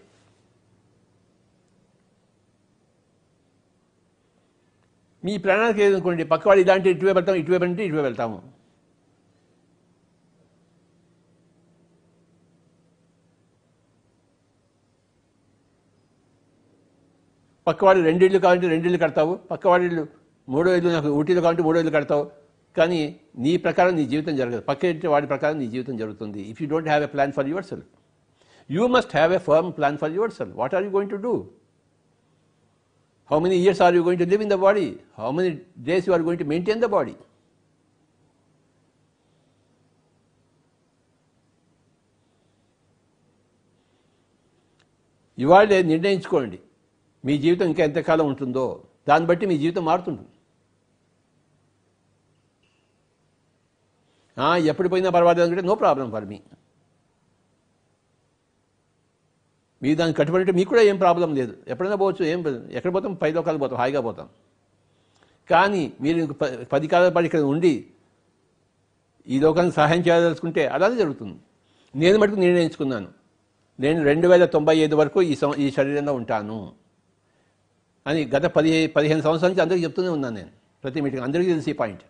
మీ ప్రాణానికి ఏదనుకోండి పక్కవాడు ఇలాంటి ఇటువైపు వెళ్తాం ఇటువైపు అంటే ఇటువైపు వెళ్తాము. పక్కవాడు రెండిళ్ళు కావాలంటే రెండిళ్ళు కడతావు పక్కవాడి ఇల్లు మూడో ఇల్లు నాకు ఊటీలు కావాలంటే మూడో ఇల్లు కడతావు. కానీ నీ ప్రకారం నీ జీవితం జరగదు. పక్క ఇంటి వాడి ప్రకారం నీ జీవితం జరుగుతుంది. If you don't have a plan for your self you must have a firm plan for your self what are you going to do how many years are you going to live in the body how many days you are going to maintain the body ఇవాళ నిర్ణయించుకోండి. మీ జీవితం ఇంకా ఎంతకాలం ఉంటుందో దాన్ని బట్టి మీ జీవితం మారుతుంటుంది. ఎప్పుడు పోయినా పర్వాలేదు అంటే నో ప్రాబ్లం ఫర్ మీ. మీరు దానికి కట్టుబడి మీకు కూడా ఏం ప్రాబ్లం లేదు. ఎప్పుడైనా పోవచ్చు ఏం ఎక్కడ పోతాం? పై లోకాలు పోతాం హాయిగా పోతాం. కానీ మీరు ప- పది కాలాల పాటు ఇక్కడ ఉండి ఈ లోకానికి సహాయం చేయదలుచుకుంటే అలానే జరుగుతుంది. నేను మటుకు నిర్ణయించుకున్నాను. నేను రెండు వేల తొంభై ఐదు వరకు ఈ సం ఈ శరీరంలో ఉంటాను అని గత పది పదిహేను సంవత్సరాల నుంచి అందరికీ చెప్తూనే ఉన్నాను నేను. ప్రతి మీటింగ్ అందరికీ తెలిసి ఈ పాయింట్.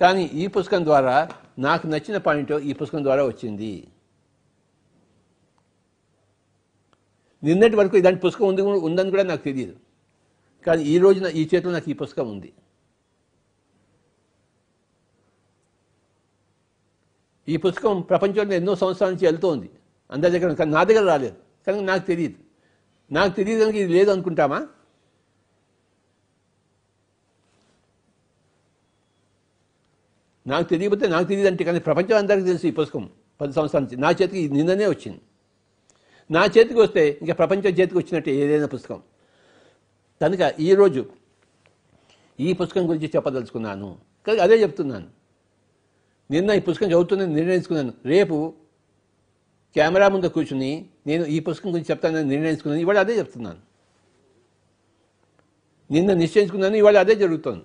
కానీ ఈ పుస్తకం ద్వారా నాకు నచ్చిన పాయింట్ ఈ పుస్తకం ద్వారా వచ్చింది. నిన్నటి వరకు ఇలాంటి పుస్తకం ఉంది ఉందని కూడా నాకు తెలియదు. కానీ ఈ రోజున ఈ చేతిలో నాకు ఈ పుస్తకం ఉంది. ఈ పుస్తకం ప్రపంచంలో ఎన్నో సంవత్సరాల నుంచి వెళ్తోంది. అందరి దగ్గర కానీ నా దగ్గర రాలేదు. కనుక నాకు తెలియదు. నాకు తెలియదు కనుక ఇది లేదు అనుకుంటామా? నాకు తెలియకపోతే నాకు తెలియదు అంటే కానీ ప్రపంచం అందరికీ తెలుసు ఈ పుస్తకం. పది సంవత్సరాల నుంచి. నా చేతికి నిన్ననే వచ్చింది. నా చేతికి వస్తే ఇంకా ప్రపంచం చేతికి వచ్చినట్టు ఏదైనా పుస్తకం. కనుక ఈరోజు ఈ పుస్తకం గురించి చెప్పదలుచుకున్నాను. కానీ అదే చెప్తున్నాను. నిన్న ఈ పుస్తకం చదువుతుందని నిర్ణయించుకున్నాను. రేపు కెమెరా ముందు కూర్చుని నేను ఈ పుస్తకం గురించి చెప్తానని నిర్ణయించుకున్నాను. ఇవాళ అదే చెప్తున్నాను. నిన్న నిశ్చయించుకున్నాను ఇవాళ అదే జరుగుతోంది.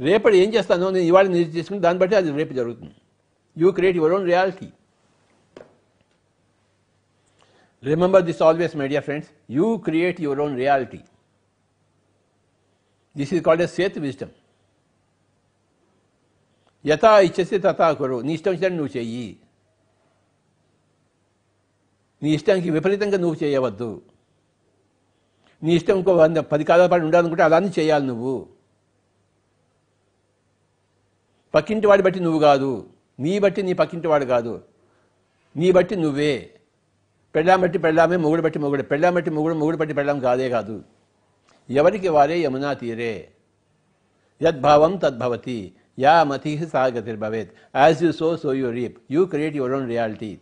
రేపటి ఏం చేస్తానో నేను ఇవాళ నిర్ణయించుకుని దాన్ని బట్టి అది రేపు జరుగుతుంది. You create your own reality. Remember this always, my dear friends. You create your own reality. This is called as Seth wisdom. యథా ఇచ్చసి తథా కురు నీ ఇష్టం వచ్చినట్టు నువ్వు చెయ్యి నీ ఇష్టానికి విపరీతంగా నువ్వు చేయవద్దు నీ ఇష్టం ఇంకో వంద పది కాలాల పాటు ఉండాలనుకుంటే అలానే చేయాలి నువ్వు పక్కింటి వాడి బట్టి నువ్వు కాదు నీ బట్టి నీ పక్కింటి వాడు కాదు. నీ బట్టి నువ్వే. పెళ్ళాం బట్టి పెళ్ళామే మొగుడు బట్టి మొగుడు. పెళ్ళాం బట్టి మొగుడు మొగుడు బట్టి పెళ్ళాం కాదే కాదు. ఎవరికి వారే యమునా తీరే. యద్భావం తద్భవతి యా మతి సా గతిర్భవేత్ as you sow so you reap you create your own reality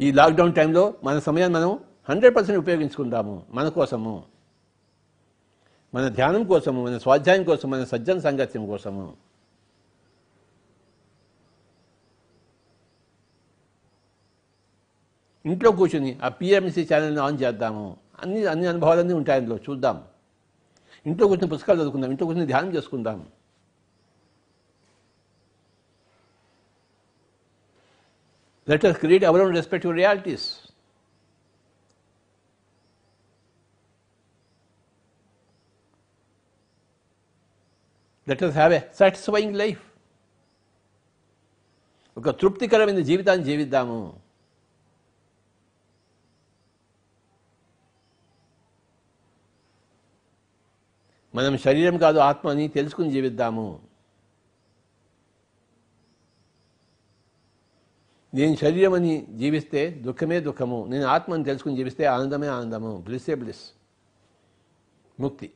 ఈ లాక్డౌన్ టైంలో మన సమయాన్ని మనం హండ్రెడ్ పర్సెంట్ ఉపయోగించుకుందాము మన కోసము. మన ధ్యానం కోసము మన స్వాధ్యాయం కోసం మన సజ్జన సంగత్యం కోసము. ఇంట్లో కూర్చుని ఆ పిఎంసీ ఛానల్ని ఆన్ చేద్దాము. అన్ని అన్ని అనుభవాలన్నీ ఉంటాయి అందులో చూద్దాం. ఇంట్లో కూర్చుని పుస్తకాలు చదువుకుందాం ఇంట్లో కూర్చుని ధ్యానం చేసుకుందాం. Let us our our respective realities. Let us have a satisfying life ఒక తృప్తికరమైన జీవితాన్ని జీవిద్దాము. మనం శరీరం కాదు ఆత్మ అని తెలుసుకుని జీవిద్దాము. నేను శరీరం అని జీవిస్తే దుఃఖమే దుఃఖము. నేను ఆత్మని తెలుసుకుని జీవిస్తే ఆనందమే ఆనందము. బ్లిస్సే బ్లిస్ ముక్తి.